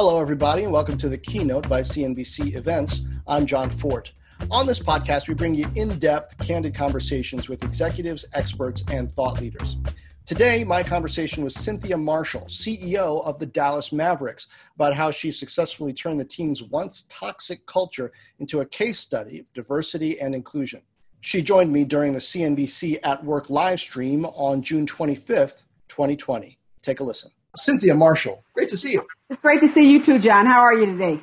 Hello, everybody, and welcome to the keynote by CNBC Events. I'm Jon Fortt. On this podcast, we bring you in depth, candid conversations with executives, experts, and thought leaders. Today, my conversation with Cynthia Marshall, CEO of the Dallas Mavericks, about how she successfully turned the team's once toxic culture into a case study of diversity and inclusion. She joined me during the CNBC at Work live stream on June 25th, 2020. Take a listen. Cynthia Marshall, great to see you. It's great to see you too, Jon. How are you today?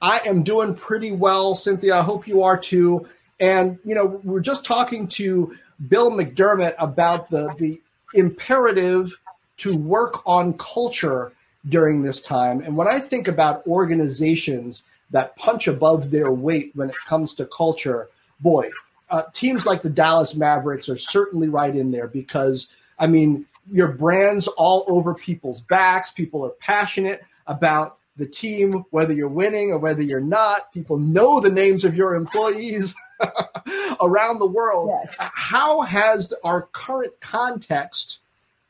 I am doing pretty well, Cynthia. I hope you are too. And, you know, we're just talking to Bill McDermott about the, the imperative to work on culture during this time. And when I think about organizations that punch above their weight when it comes to culture, boy, uh, teams like the Dallas Mavericks are certainly right in there because, I mean, your brand's all over people's backs. People are passionate about the team, whether you're winning or whether you're not. People know the names of your employees around the world. Yes. How has our current context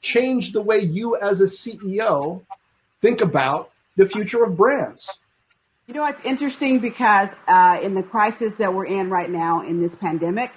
changed the way you, as a CEO, think about the future of brands? You know, it's interesting because uh, in the crisis that we're in right now in this pandemic,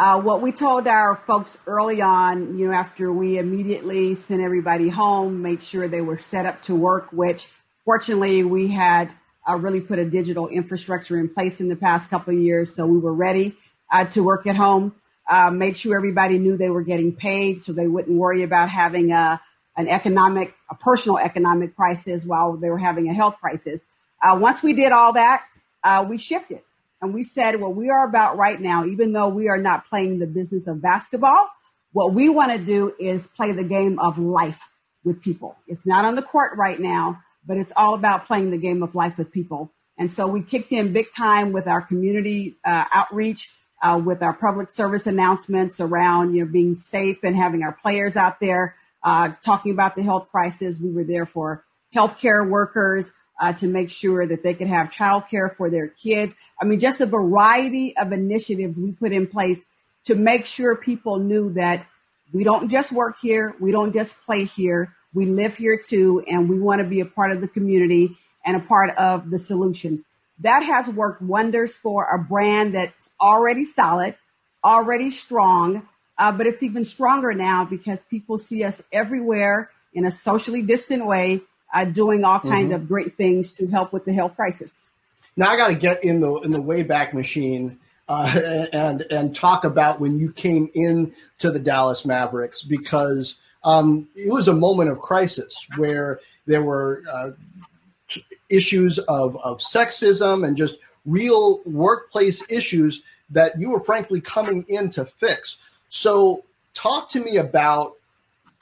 uh, what we told our folks early on, you know, after we immediately sent everybody home, made sure they were set up to work, which fortunately we had uh, really put a digital infrastructure in place in the past couple of years. So we were ready uh, to work at home, uh, made sure everybody knew they were getting paid so they wouldn't worry about having a, an economic, a personal economic crisis while they were having a health crisis. Uh, once we did all that, uh, we shifted and we said, what we are about right now, even though we are not playing the business of basketball, what we want to do is play the game of life with people. It's not on the court right now, but it's all about playing the game of life with people. And so we kicked in big time with our community uh, outreach, uh, with our public service announcements around, you know, being safe and having our players out there uh, talking about the health crisis. We were there for healthcare workers uh, to make sure that they could have childcare for their kids. I mean, just a variety of initiatives we put in place to make sure people knew that we don't just work here, we don't just play here, we live here too, and we want to be a part of the community and a part of the solution. That has worked wonders for a brand that's already solid, already strong, uh, but it's even stronger now because people see us everywhere in a socially distant way uh, doing all kinds mm-hmm. of great things to help with the health crisis. Now I got to get in the in the wayback machine uh, and and talk about when you came in to the Dallas Mavericks because um, it was a moment of crisis where there were uh, issues of of sexism and just real workplace issues that you were frankly coming in to fix. So talk to me about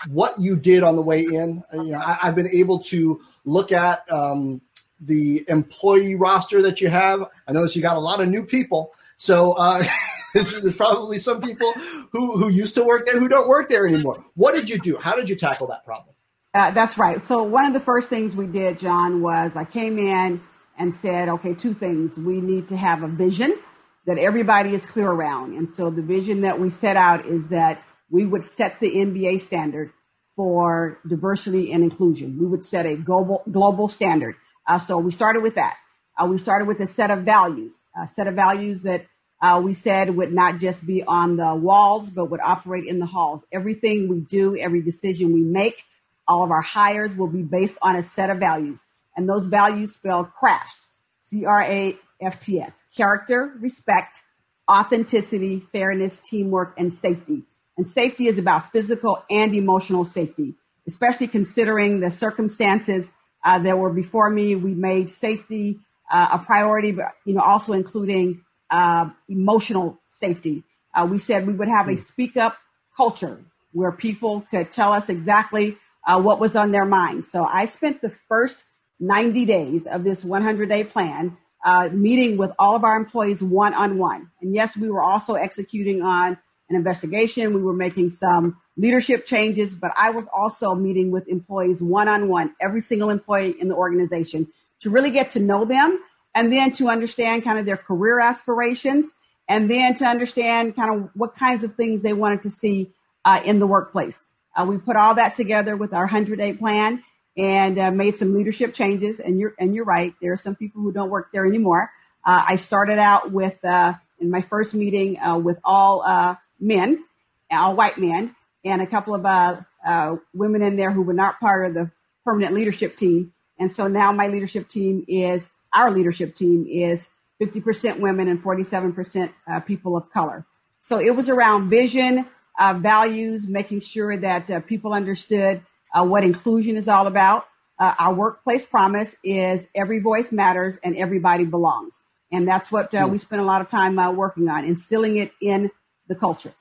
what you did on the way in. Uh, you know, I, have been able to look at um, the employee roster that you have. I notice you got a lot of new people. So uh, there's probably some people who, who used to work there who don't work there anymore. What did you do? How did you tackle that problem? Uh, that's right. So one of the first things we did, Jon, was I came in and said, okay, two things. We need to have a vision that everybody is clear around. And so the vision that we set out is that we would set the NBA standard for diversity and inclusion. We would set a global global standard. Uh, so we started with that. Uh, we started with a set of values, a set of values that uh, we said would not just be on the walls, but would operate in the halls. Everything we do, every decision we make, all of our hires will be based on a set of values. And those values spell CRAFTS, C R A F T S, character, respect, authenticity, fairness, teamwork, and safety. And safety is about physical and emotional safety, especially considering the circumstances uh, that were before me. We made safety uh, a priority, but you know, also including uh, emotional safety. Uh, we said we would have a hmm. speak up culture where people could tell us exactly uh, what was on their mind. So I spent the first 90 days of this 100 day plan uh, meeting with all of our employees one on one. And yes, we were also executing on an investigation. We were making some leadership changes, but I was also meeting with employees one on one, every single employee in the organization to really get to know them and then to understand kind of their career aspirations and then to understand kind of what kinds of things they wanted to see uh, in the workplace. Uh, we put all that together with our 100 day plan and uh, made some leadership changes. And you're and you're right. There are some people who don't work there anymore. Uh, I started out with uh, in my first meeting uh, with all men, all white men, and a couple of women in there who were not part of the permanent leadership team. And so now my leadership team is our leadership team is 50% women and 47% people of color. So it was around vision, uh, values, making sure that uh, people understood uh, what inclusion is all about. Uh, our workplace promise is every voice matters and everybody belongs. And that's what uh, we hmm. spend a lot of time uh, working on, instilling it in the culture.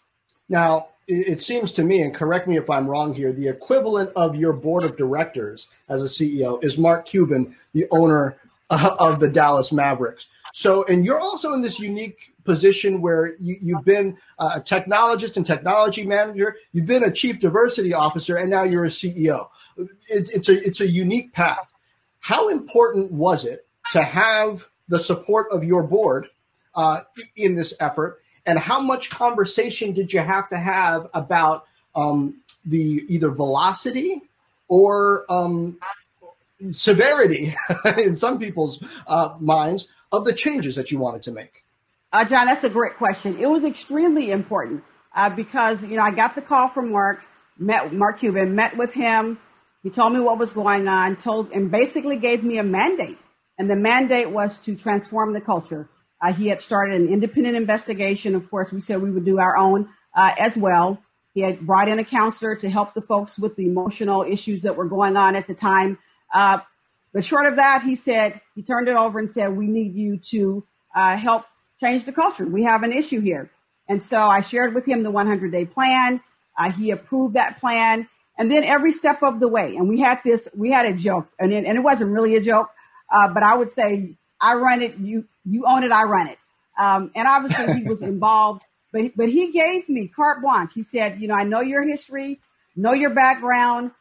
Now, it seems to me, and correct me if I'm wrong here, the equivalent of your board of directors as a CEO is Mark Cuban, the owner uh, of the Dallas Mavericks. So, and you're also in this unique position where you, have been a technologist and technology manager, you've been a chief diversity officer, and now you're a CEO. It, it's a it's a unique path. How important was it to have the support of your board uh, in this effort, and how much conversation did you have to have about um, the either velocity or um, severity in some people's uh, minds of the changes that you wanted to make? Uh, Jon, that's a great question. It was extremely important uh, because you know I got the call from Mark, met Mark Cuban, met with him. He told me what was going on, told and basically gave me a mandate, and the mandate was to transform the culture. Uh, he had started an independent investigation. Of course, we said we would do our own uh, as well. He had brought in a counselor to help the folks with the emotional issues that were going on at the time. Uh, but short of that, he said, he turned it over and said, we need you to uh, help change the culture. We have an issue here. And so I shared with him the 100 day plan. Uh, he approved that plan. And then every step of the way, and we had this, we had a joke, and it, and it wasn't really a joke, uh, but I would say, I run it, you you own it, I run it. Um, and obviously he was involved, but but he gave me carte blanche. He said, you know, I know your history, know your background,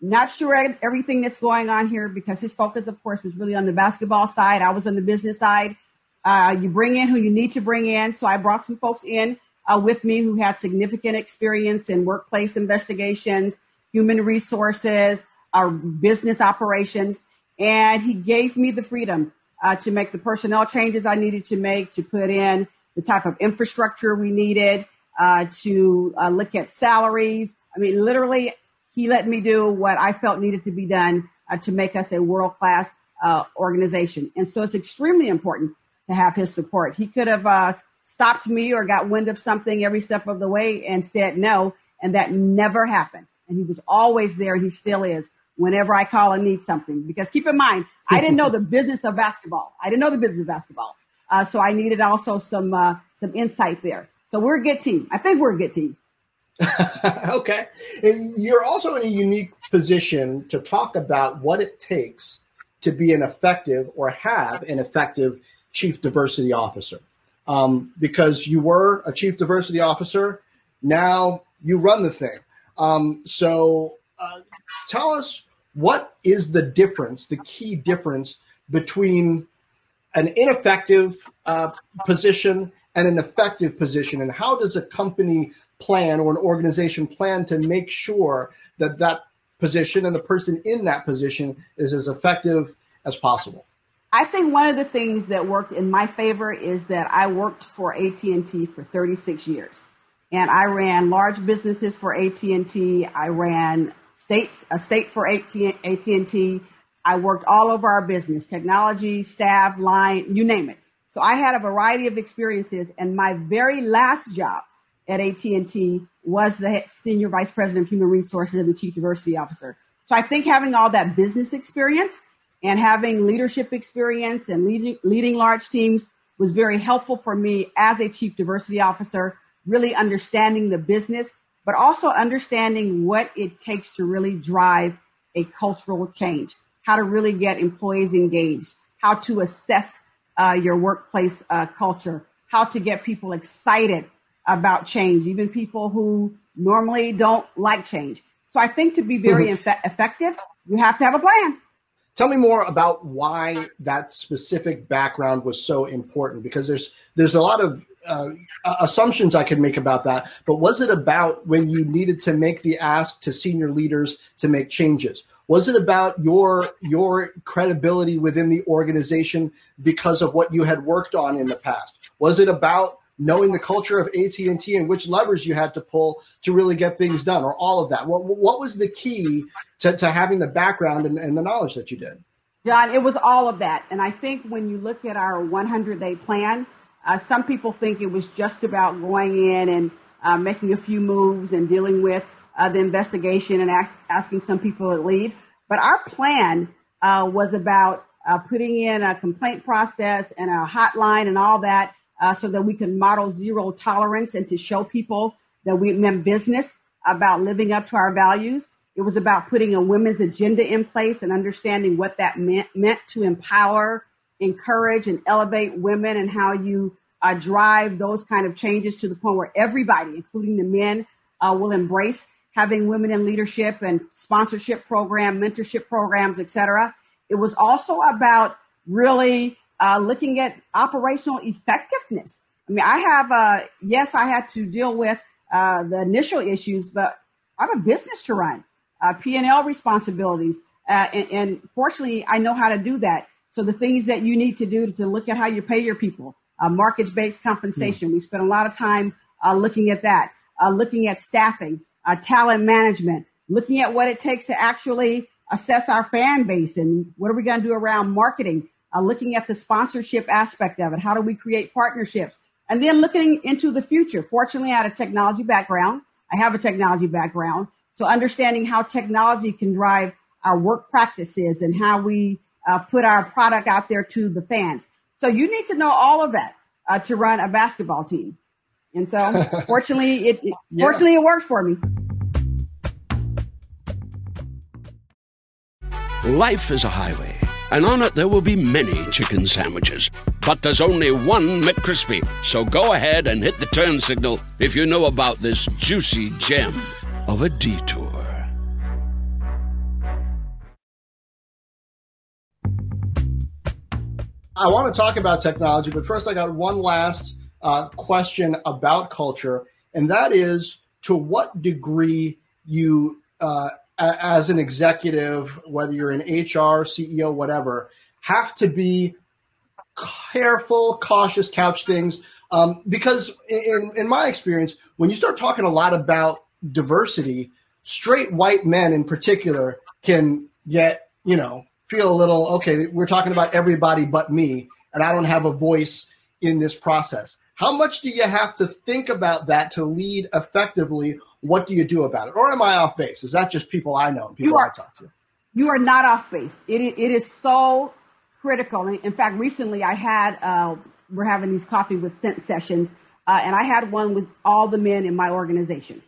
not sure everything that's going on here because his focus, of course, was really on the basketball side. I was on the business side. Uh, you bring in who you need to bring in. So I brought some folks in uh, with me who had significant experience in workplace investigations, human resources, our uh, business operations. And he gave me the freedom uh, to make the personnel changes I needed to make, to put in the type of infrastructure we needed, uh, to uh, look at salaries. I mean, literally, he let me do what I felt needed to be done uh, to make us a world class uh, organization. And so it's extremely important to have his support. He could have uh, stopped me or got wind of something every step of the way and said no, and that never happened. And he was always there, and he still is whenever I call and need something. Because keep in mind, I didn't know the business of basketball. I didn't know the business of basketball. Uh, so I needed also some uh, some insight there. So we're a good team. I think we're a good team. okay. You're also in a unique position to talk about what it takes to be an effective or have an effective chief diversity officer. Um, because you were a chief diversity officer, now you run the thing. Um, so uh, tell us what is the difference, the key difference between an ineffective uh, position and an effective position, and how does a company plan or an organization plan to make sure that that position and the person in that position is as effective as possible? I think one of the things that worked in my favor is that I worked for AT&T for 36 years. And I ran large businesses for AT&T. I ran states, a state for AT&T. I worked all over our business, technology, staff, line, you name it. So I had a variety of experiences and my very last job at AT&T was the senior vice president of human resources and the chief diversity officer. So I think having all that business experience and having leadership experience and leading, leading large teams was very helpful for me as a chief diversity officer, really understanding the business but also understanding what it takes to really drive a cultural change, how to really get employees engaged, how to assess uh, your workplace uh, culture, how to get people excited about change, even people who normally don't like change. So I think to be very mm-hmm. eff- effective, you have to have a plan. Tell me more about why that specific background was so important because there's there's a lot of uh, assumptions I could make about that. But was it about when you needed to make the ask to senior leaders to make changes? Was it about your your credibility within the organization because of what you had worked on in the past? Was it about knowing the culture of AT&T and which levers you had to pull to really get things done or all of that? What, what was the key to, to having the background and, and the knowledge that you did? Jon, it was all of that. And I think when you look at our 100 day plan, uh, some people think it was just about going in and uh, making a few moves and dealing with uh, the investigation and ask, asking some people to leave. But our plan uh, was about uh, putting in a complaint process and a hotline and all that uh, so that we can model zero tolerance and to show people that we meant business about living up to our values. It was about putting a women's agenda in place and understanding what that meant, meant to empower, encourage, and elevate women and how you uh, drive those kind of changes to the point where everybody, including the men, uh, will embrace having women in leadership and sponsorship program, mentorship programs, etc. It was also about really uh, looking at operational effectiveness. I mean, I have, uh, yes, I had to deal with uh, the initial issues, but I have a business to run, uh, P&L responsibilities. Uh, and, and, fortunately, I know how to do that. So the things that you need to do to look at how you pay your people, uh, market-based compensation. Mm. We spent a lot of time looking at that, looking at staffing, talent management, looking at what it takes to actually assess our fan base and what are we going to do around marketing uh, looking at the sponsorship aspect of it. How do we create partnerships? And then looking into the future. Fortunately, I had a technology background. I have a technology background. So understanding how technology can drive our work practices and how we uh, put our product out there to the fans. So you need to know all of that uh, to run a basketball team. And so fortunately, it, it yeah. fortunately it worked for me. Life is a highway and on it there will be many chicken sandwiches. But there's only one McCrispy. So go ahead and hit the turn signal if you know about this juicy gem of a detour. I want to talk about technology, but first I got one last uh, question about culture, and that is to what degree you uh, as an executive, whether you're an HR, CEO, whatever, have to be careful, cautious, couch things. Um, because in, in my experience, when you start talking a lot about diversity, straight white men in particular can get, you know, feel a little, okay, we're talking about everybody but me, and I don't have a voice in this process. How much do you have to think about that to lead effectively what do you do about it? Or am I off base? Is that just people I know and people are, I talk to? You are not off base. It, it is so critical. In fact, recently I had, uh, we're having these coffee with Cynt sessions, uh, and I had one with all the men in my organization.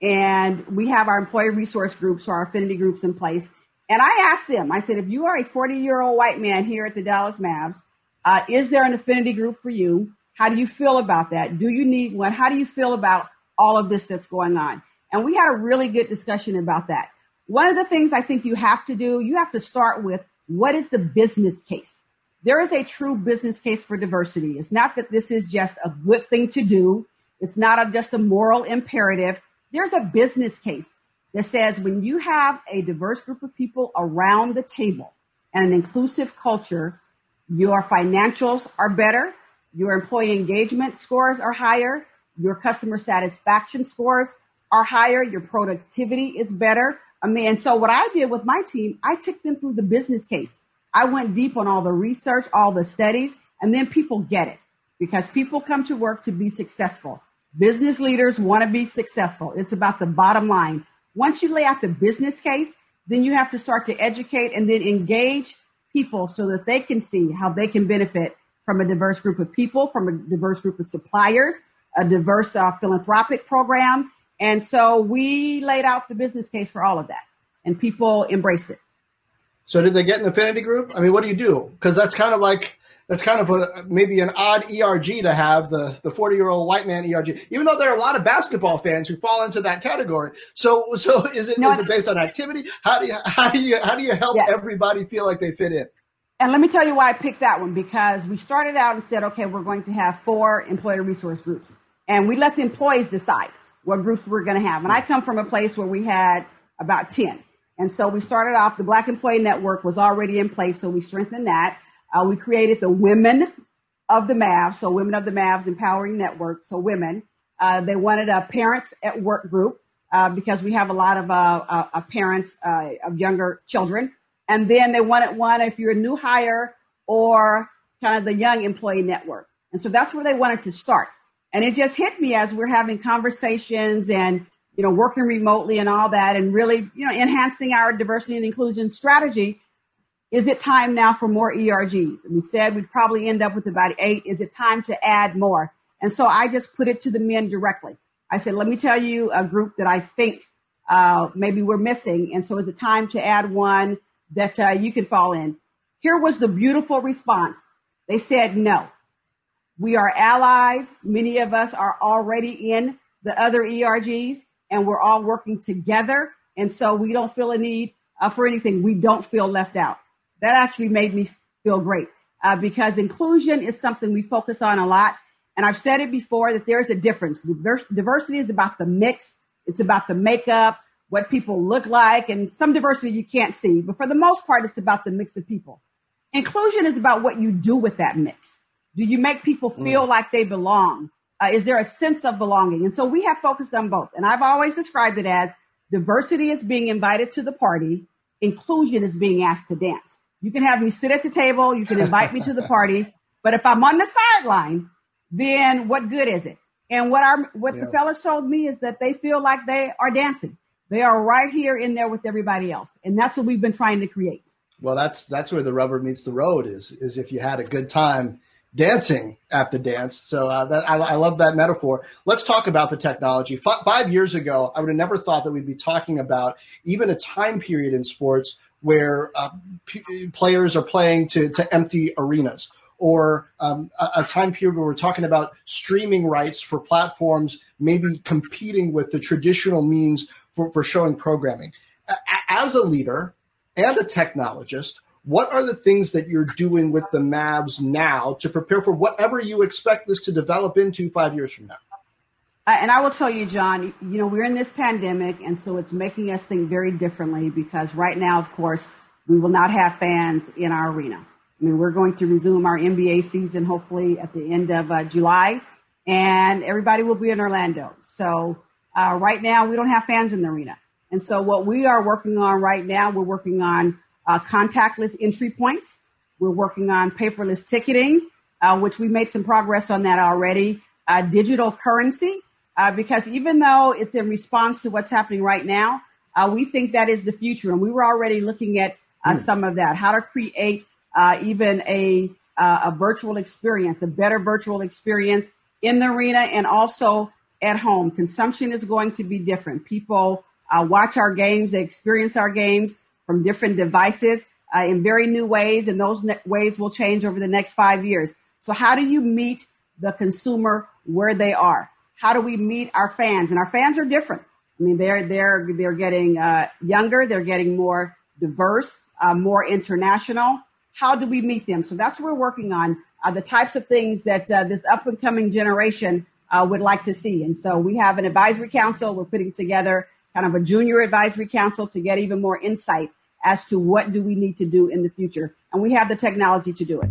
And we have our employee resource groups or our affinity groups in place. And I asked them, I said, if you are a 40 year old white man here at the Dallas Mavs, uh, is there an affinity group for you? How do you feel about that? Do you need one? How do you feel about all of this that's going on. And we had a really good discussion about that. One of the things I think you have to do, you have to start with what is the business case? There is a true business case for diversity. It's not that this is just a good thing to do. It's not a, just a moral imperative. There's a business case that says when you have a diverse group of people around the table and an inclusive culture, your financials are better, your employee engagement scores are higher, your customer satisfaction scores are higher, your productivity is better. I mean, and so what I did with my team, I took them through the business case. I went deep on all the research, all the studies, and then people get it because people come to work to be successful. Business leaders want to be successful. It's about the bottom line. Once you lay out the business case, then you have to start to educate and then engage people so that they can see how they can benefit from a diverse group of people, from a diverse group of suppliers, a diverse uh, philanthropic program, And so we laid out the business case for all of that, and people embraced it. So did they get an affinity group? I mean, what do you do? Because that's kind of like that's kind of a, maybe an odd ERG to have the the 40 year old white man ERG, even though there are a lot of basketball fans who fall into that category. So so is it no, is it based on activity? How do you how do you how do you help yeah. everybody feel like they fit in? And let me tell you why I picked that one because we started out and said, okay, we're going to have four employee resource groups, and we let the employees decide what groups we're going to have. And I come from a place where we had about 10. And so we started off, the Black Employee Network was already in place, so we strengthened that. Uh, we created the Women of the Mavs, so Women of the Mavs Empowering Network, so women. Uh, they wanted a Parents at Work group uh, because we have a lot of uh, uh, uh, parents of younger children. And then they wanted one if you're a new hire or kind of the young employee network. And so that's where they wanted to start. And it just hit me as we're having conversations and you know working remotely and all that, and really you know enhancing our diversity and inclusion strategy is it time now for more ERGs? And we said we'd probably end up with about eight. Is it time to add more? And so I just put it to the men directly. I said, let me tell you a group that I think uh, maybe we're missing. And so is it time to add one that uh, you can fall in? Here was the beautiful response. They said, no, we are allies. Many of us are already in the other ERGs and we're all working together. And so we don't feel a need uh, for anything. We don't feel left out that actually made me feel great uh, because inclusion is something we focus on a lot. And I've said it before that there's a difference. diversity is about the mix, it's about the makeup, what people look like, and some diversity you can't see. But for the most part, it's about the mix of people. Inclusion is about what you do with that mix. Do you make people mm. feel mm. like they belong? Uh, is there a sense of belonging? And so we have focused on both. And I've always described it as diversity is being invited to the party, inclusion is being asked to dance. You can have me sit at the table, you can invite me to the party, but if I'm on the sideline, then what good is it? And what our what yeah. the fellas told me is that they feel like they are dancing. They are right here in there with everybody else, and that's what we've been trying to create. Well, that's that's where the rubber meets the road. Is is if you had a good time dancing at the dance. So uh, that, I, I, love that metaphor. Let's talk about the technology. F- five years ago, I would have never thought that we'd be talking about even a time period in sports where uh, p- players are playing to, to empty arenas, or um, a, a, time period where we're talking about streaming rights for platforms maybe competing with the traditional means for, for showing programming. A- as a leader and a technologist, what are the things that you're doing with the Mavs now to prepare for whatever you expect this to develop into five years from now? And I will tell you, Jon, you know, we're in this pandemic, and so it's making us think very differently because right now, of course, we will not have fans in our arena. I mean, we're going to resume our NBA season hopefully at the end of uh, July, and everybody will be in Orlando. So uh, right now, we don't have fans in the arena. And so what we are working on right now, we're working on uh, contactless entry points. We're working on paperless ticketing, uh, which we made some progress on that already. Uh, digital currency uh, because even though it's in response to what's happening right now, uh, we think that is the future. And we were already looking at mm. some of that, how to create uh, even a, uh, a virtual experience, a better virtual experience in the arena and also at home. Consumption is going to be different. People uh, watch our games, they experience our games from different devices in very new ways, and those ne- ways will change over the next five years. So, how do you meet the consumer where they are? How do we meet our fans? And our fans are different. I mean, they're they're they're getting uh, younger, they're getting more diverse, uh, more international. How do we meet them? So that's what we're working on. Uh, the types of things that uh, this up and coming generation uh, would like to see. And so we have an advisory council. We're putting together kind of a junior advisory council to get even more insight as to what do we need to do in the future. And we have the technology to do it.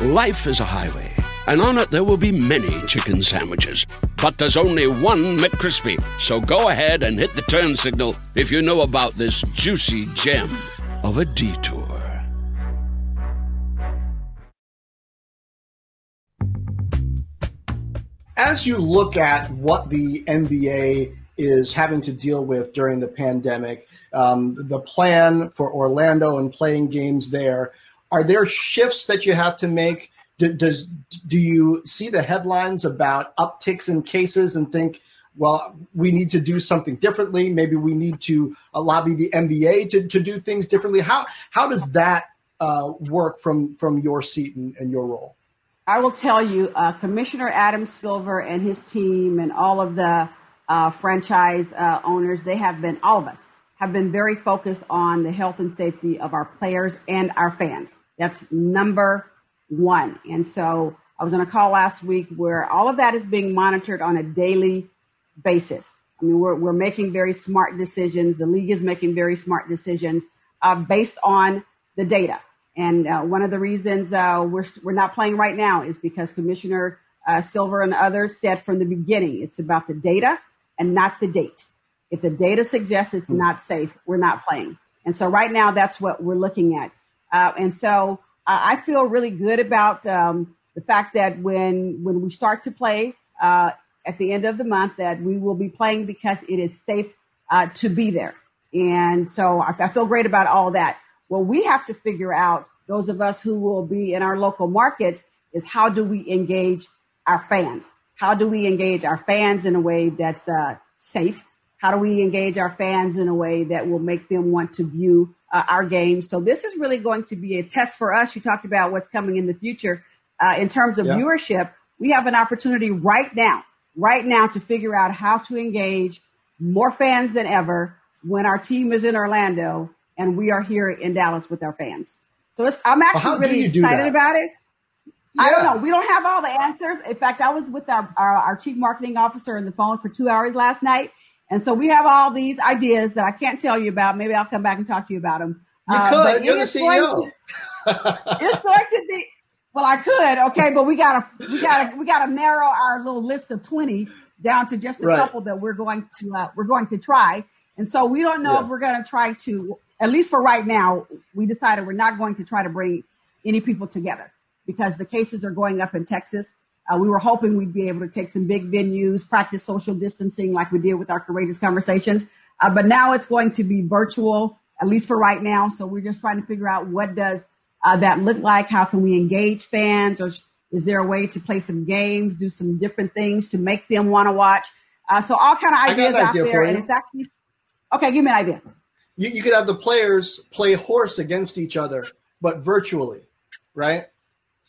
Life is a highway and on it there will be many chicken sandwiches. But there's only one McCrispy. So go ahead and hit the turn signal if you know about this juicy gem of a detour. As you look at what the NBA is having to deal with during the pandemic, um, the plan for Orlando and playing games there, are there shifts that you have to make? Do, does do you see the headlines about upticks in cases and think, well, we need to do something differently? Maybe we need to uh, lobby the NBA to, to do things differently. How how does that uh, work from from your seat and, and your role? I will tell you, uh, Commissioner Adam Silver and his team and all of the uh, franchise uh, owners, they have been, all of us, have been very focused on the health and safety of our players and our fans. That's number one. And so I was on a call last week where all of that is being monitored on a daily basis. I mean, we're, we're making very smart decisions. The league is making very smart decisions uh, based on the data. And uh, one of the reasons uh, we're, we're not playing right now is because Commissioner uh, Silver and others said from the beginning it's about the data and not the date. If the data suggests it's not safe, we're not playing. And so right now, that's what we're looking at. Uh, and so uh, I feel really good about um, the fact that when when we start to play uh, at the end of the month, that we will be playing because it is safe to be there. And so I, I feel great about all that. Well, we have to figure out, those of us who will be in our local markets, is how do we engage our fans? How do we engage our fans in a way that's uh, safe? How do we engage our fans in a way that will make them want to view uh, our game. So this is really going to be a test for us. You talked about what's coming in the future uh, in terms of yeah. viewership. We have an opportunity right now, right now, to figure out how to engage more fans than ever when our team is in Orlando and we are here in Dallas with our fans. So I'm actually well, really excited about it. Yeah. I don't know. We don't have all the answers. In fact, I was with our, our, our, chief marketing officer on the phone for two hours last night. And so we have all these ideas that I can't tell you about. Maybe I'll come back and talk to you about them. You uh, could. You're the CEO. To, it's going to be, well, I could. Okay. But we got to, we got to, we got to narrow our little list of 20 down to just a right. couple that we're going to, uh, we're going to try. And so we don't know yeah. if we're going to try to at least for right now, we decided we're not going to try to bring any people together because the cases are going up in Texas. Uh, we were hoping we'd be able to take some big venues, practice social distancing like we did with our courageous conversations. Uh, but now it's going to be virtual, at least for right now. So we're just trying to figure out what does uh, that look like? How can we engage fans? Or is there a way to play some games, do some different things to make them want to watch? Uh, so all kind of ideas out there. And it's actually, okay, give me an idea you, you could have the players play horse against each other, but virtually, right?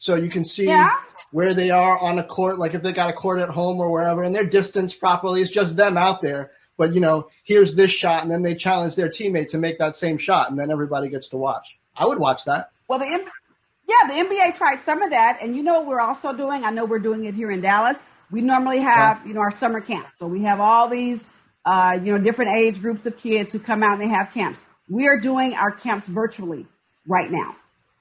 So you can see yeah. where they are on a court, like if they got a court at home or wherever, and they're distanced properly. It's just them out there. But you know, here's this shot, and then they challenge their teammate to make that same shot, and then everybody gets to watch. I would watch that. Well, the yeah, the NBA tried some of that, and you know what we're also doing? I know we're doing it here in Dallas. We normally have, yeah. you know, our summer camp. So we have all these uh, you know, different age groups of kids who come out and they have camps. We are doing our camps virtually right now.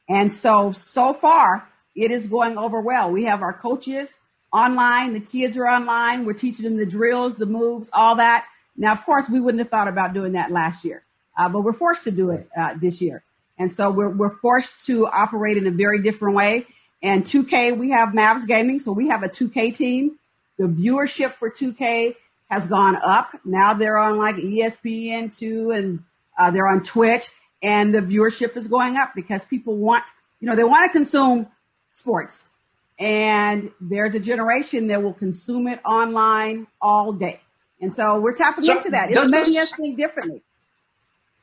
And so, so far, it is going over well. We have our coaches online. The kids are online. We're teaching them the drills, the moves, all that. Now, of course, we wouldn't have thought about doing that last year, uh, but we're forced to do it uh, this year. And so we're, we're forced to operate in a very different way. And 2K, we have Mavs Gaming. So we have a 2K team. The viewership for 2K has gone up. Now they're on like ESPN two and uh, they're on Twitch, and the viewership is going up because people want, you know, they want to consume sports, and there's a generation that will consume it online all day, and so we're tapping so into that. It's making us think differently.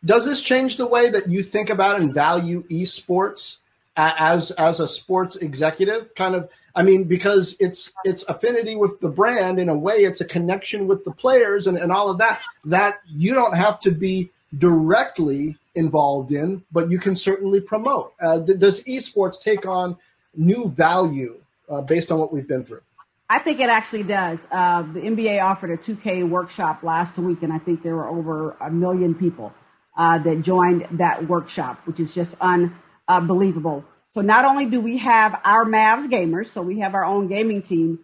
Does this change the way that you think about and value esports as as a sports executive? Kind of I mean, because it's it's affinity with the brand in a way, it's a connection with the players and, and all of that that you don't have to be directly involved in, but you can certainly promote. Uh, does esports take on new value uh, based on what we've been through? I think it actually does. Uh, the NBA offered a 2K workshop last week, and I think there were over a million people uh, that joined that workshop, which is just unbelievable. So not only do we have our Mavs gamers, so we have our own gaming team.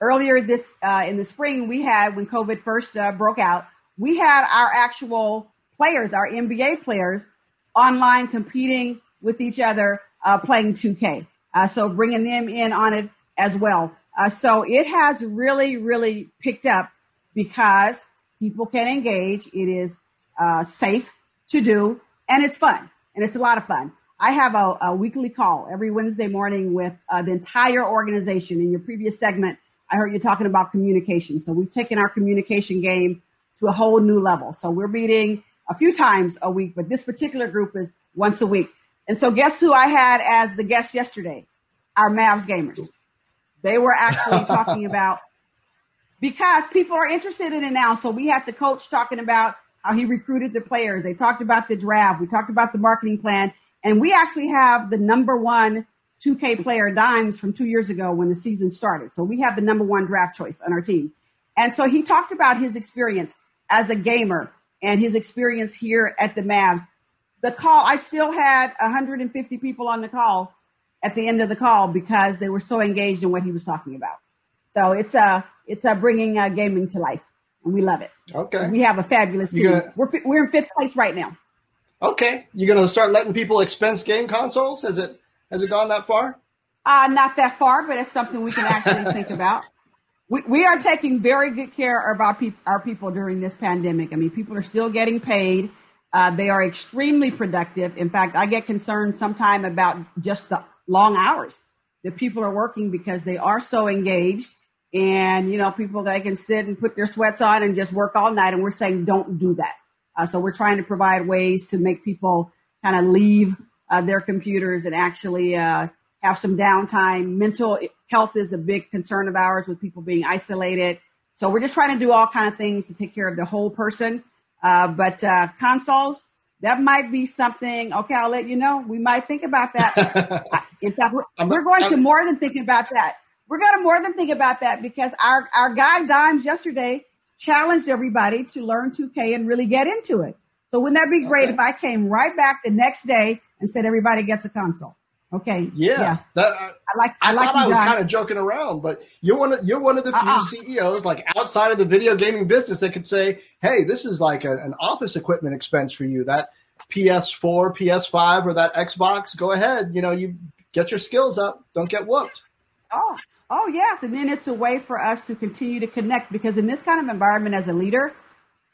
Earlier this uh, in the spring, we had when COVID first uh, broke out, we had our actual players, our NBA players, online competing with each other, uh, playing 2K. Uh, so bringing them in on it as well. Uh, so it has really, really picked up because people can engage. It is uh, safe to do, and it's fun, and it's a lot of fun. I have a, a weekly call every Wednesday morning with uh, the entire organization. In your previous segment, I heard you talking about communication. So we've taken our communication game to a whole new level. So we're meeting a few times a week, but this particular group is once a week. And so guess who I had as the guest yesterday? Our Mavs gamers. They were actually talking about because people are interested in it now. So we had the coach talking about how he recruited the players. They talked about the draft. We talked about the marketing plan. And we actually have the number one 2K player Dimez from two years ago when the season started. So we have the number one draft choice on our team. And so he talked about his experience as a gamer and his experience here at the Mavs. The call, I still had 150 people on the call at the end of the call because they were so engaged in what he was talking about. So it's a uh, it's a uh, bringing uh, gaming to life, and we love it. Okay, we have a fabulous team. Gonna, we're we're in fifth place right now. Okay, you're gonna start letting people expense game consoles? Has it has it gone that far? Uh, not that far, but it's something we can actually think about. We, we are taking very good care of our, pe- our people during this pandemic. I mean, people are still getting paid. Uh, they are extremely productive. In fact, I get concerned sometime about just the long hours that people are working because they are so engaged. And, you know, people that can sit and put their sweats on and just work all night. And we're saying don't do that. Uh, so we're trying to provide ways to make people kind of leave uh, their computers and actually uh, have some downtime. Mental health is a big concern of ours with people being isolated. So we're just trying to do all kind of things to take care of the whole person. Uh, but uh, consoles, that might be something. Okay, I'll let you know. We might think about that. In fact, we're, we're going to more than think about that. We're going to more than think about that because our our guy Dimez yesterday challenged everybody to learn 2K and really get into it. So wouldn't that be great okay. if I came right back the next day and said everybody gets a console? Okay. Yeah. yeah. That, I, I like. I, I like thought I was kind of joking around, but you're one of you're one of the few uh-uh. CEOs like outside of the video gaming business that could say, "Hey, this is like a, an office equipment expense for you. That PS4, PS5, or that Xbox. Go ahead. You know, you get your skills up. Don't get whooped." Oh, Oh, yes. And then it's a way for us to continue to connect because in this kind of environment as a leader,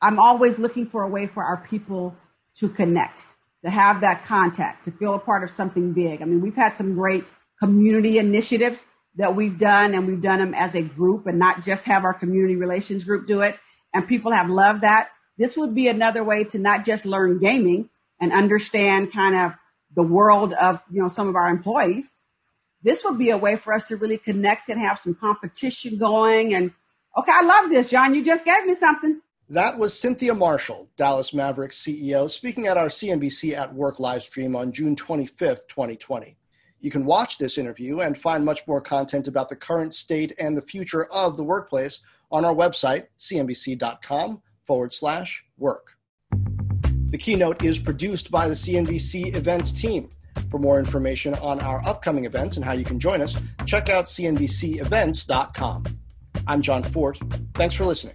I'm always looking for a way for our people to connect, to have that contact, to feel a part of something big. I mean, we've had some great community initiatives that we've done, and we've done them as a group and not just have our community relations group do it. And people have loved that. This would be another way to not just learn gaming and understand kind of the world of, you know, some of our employees, this would be a way for us to really connect and have some competition going. And okay, I love this, Jon. You just gave me something. That was Cynthia Marshall, Dallas Mavericks CEO, speaking at our CNBC at Work live stream on June 25th, 2020. You can watch this interview and find much more content about the current state and the future of the workplace on our website, cnbc.com forward slash work. The keynote is produced by the CNBC events team. For more information on our upcoming events and how you can join us, check out cnbcevents.com. I'm Jon Fortt. Thanks for listening.